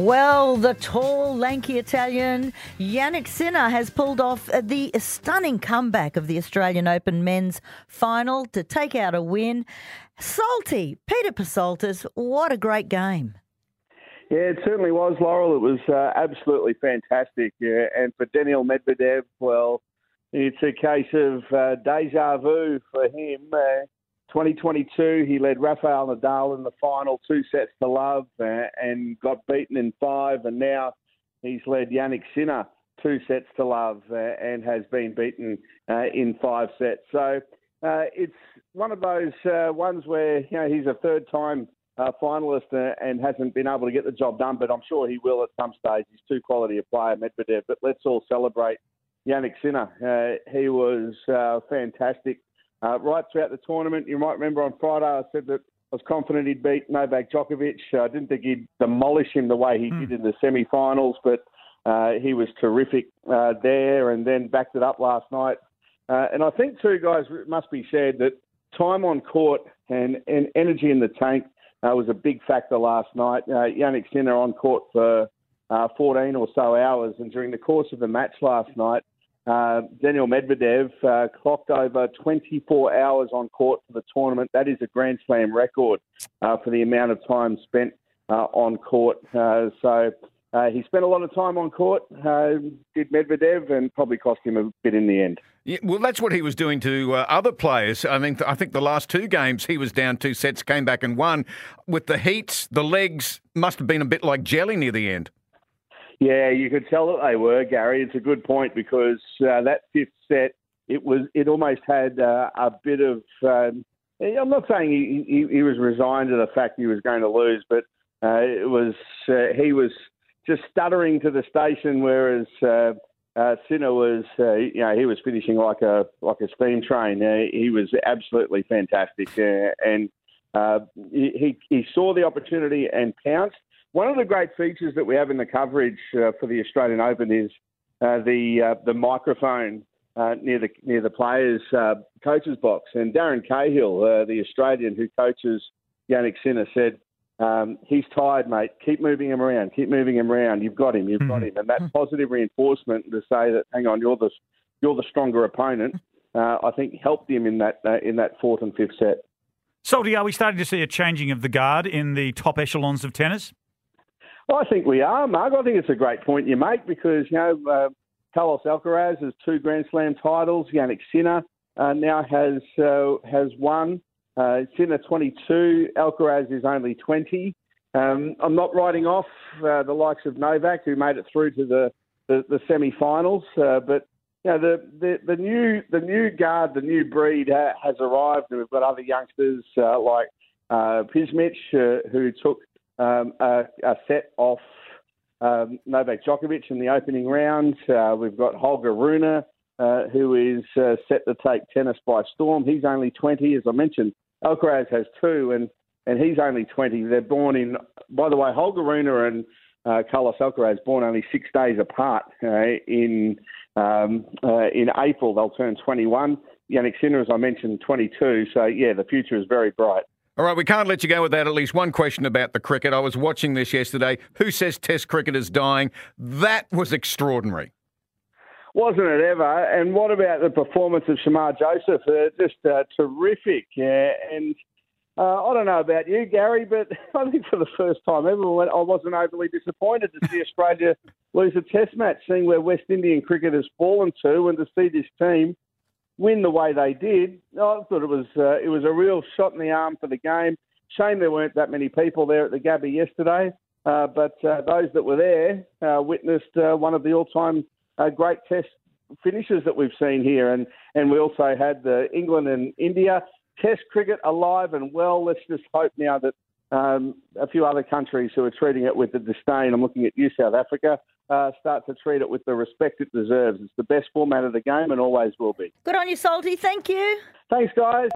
Well, the tall, lanky Italian Jannik Sinner has pulled off the stunning comeback of the Australian Open men's final to take out a win. Salty, Peter Psaltis, what a great game. Yeah, it certainly was, Laurel. It was uh, absolutely fantastic. Yeah. And for Daniil Medvedev, well, it's a case of uh, deja vu for him. Uh, 2022, he led Rafael Nadal in the final, two sets to love, uh, and got beaten in five. And now he's led Jannik Sinner two sets to love uh, and has been beaten uh, in five sets. So uh, it's one of those uh, ones where you know he's a third time uh, finalist and hasn't been able to get the job done, but I'm sure he will at some stage. He's too quality a player, Medvedev. But let's all celebrate Jannik Sinner. he was fantastic uh, right throughout the tournament. You might remember on Friday I said that I was confident he'd beat Novak Djokovic. Uh, I didn't think he'd demolish him the way he mm. did in the semi-finals, but uh, he was terrific uh, there, and then backed it up last night. Uh, and I think too, guys, it must be said that time on court and, and energy in the tank uh, was a big factor last night. Uh, Jannik Sinner on court for 14 or so hours, and during the course of the match last night, uh, Daniil Medvedev uh, clocked over 24 hours on court for the tournament. That is a Grand Slam record uh, for the amount of time spent uh, on court. Uh, so he spent a lot of time on court, did Medvedev, and probably cost him a bit in the end. Yeah, well, that's what he was doing to other players. I mean, I think the last two games he was down two sets, came back and won. With the heats, the legs must have been a bit like jelly near the end. Yeah, you could tell that they were, Gary. It's a good point because uh, that fifth set, it was it almost had uh, a bit of. Um, I'm not saying he, he, he, was resigned to the fact he was going to lose, but uh, it was uh, he was just stuttering to the station, whereas uh, uh, Sinner was, you know, he was finishing like a like a steam train. he was absolutely fantastic, and he he saw the opportunity and pounced. One of the great features that we have in the coverage uh, for the Australian Open is uh, the uh, the microphone uh, near the near the players' uh, coaches box. And Darren Cahill, uh, the Australian who coaches Jannik Sinner, said. Um, he's tired, mate. Keep moving him around. Keep moving him around. You've got him. You've got him. And that positive reinforcement to say that, hang on, you're the you're the stronger opponent. I think helped him in that in that fourth and fifth set. Salty, are we starting to see a changing of the guard in the top echelons of tennis? I think we are, Mark. I think it's a great point you make because, you know, uh, Carlos Alcaraz has two Grand Slam titles. Jannik Sinner uh, now has uh, has one. Uh, Sinner 22. Alcaraz is only 20. Um, I'm not writing off uh, the likes of Novak, who made it through to the the, the semi-finals, uh, but you know, the, the, the new the new guard, the new breed ha- has arrived, and we've got other youngsters uh, like uh, uh, who took um, set off um, Novak Djokovic in the opening round. Uh, we've got Holger Rune, uh, who is uh, set to take tennis by storm. He's only 20, as I mentioned. Alcaraz has two, and, and he's only 20. They're born in, by the way, Holger Rune and uh, Carlos Alcaraz born only six days apart. Uh, in um, uh, in April, they'll turn 21. Jannik Sinner, as I mentioned, 22. So yeah, the future is very bright. All right, we can't let you go without at least one question about the cricket. I was watching this yesterday. Who says Test cricket is dying? That was extraordinary. Wasn't it ever? And what about the performance of Shamar Joseph? Uh, just uh, terrific. Yeah. And uh, I don't know about you, Gary, but I think for the first time ever, I wasn't overly disappointed to see Australia lose a Test match, seeing where West Indian cricket has fallen to, and to see this team win the way they did, I thought it was uh, it was a real shot in the arm for the game. Shame there weren't that many people there at the Gabba yesterday, uh, but uh, those that were there uh, witnessed uh, one of the all-time uh, great Test finishes that we've seen here, and and we also had the England and India Test cricket alive and well. Let's just hope now that um, a few other countries who are treating it with the disdain. I'm looking at you, South Africa uh, start to treat it with the respect it deserves. It's the best format of the game and always will be. Good on you, Salty. Thank you. Thanks, guys.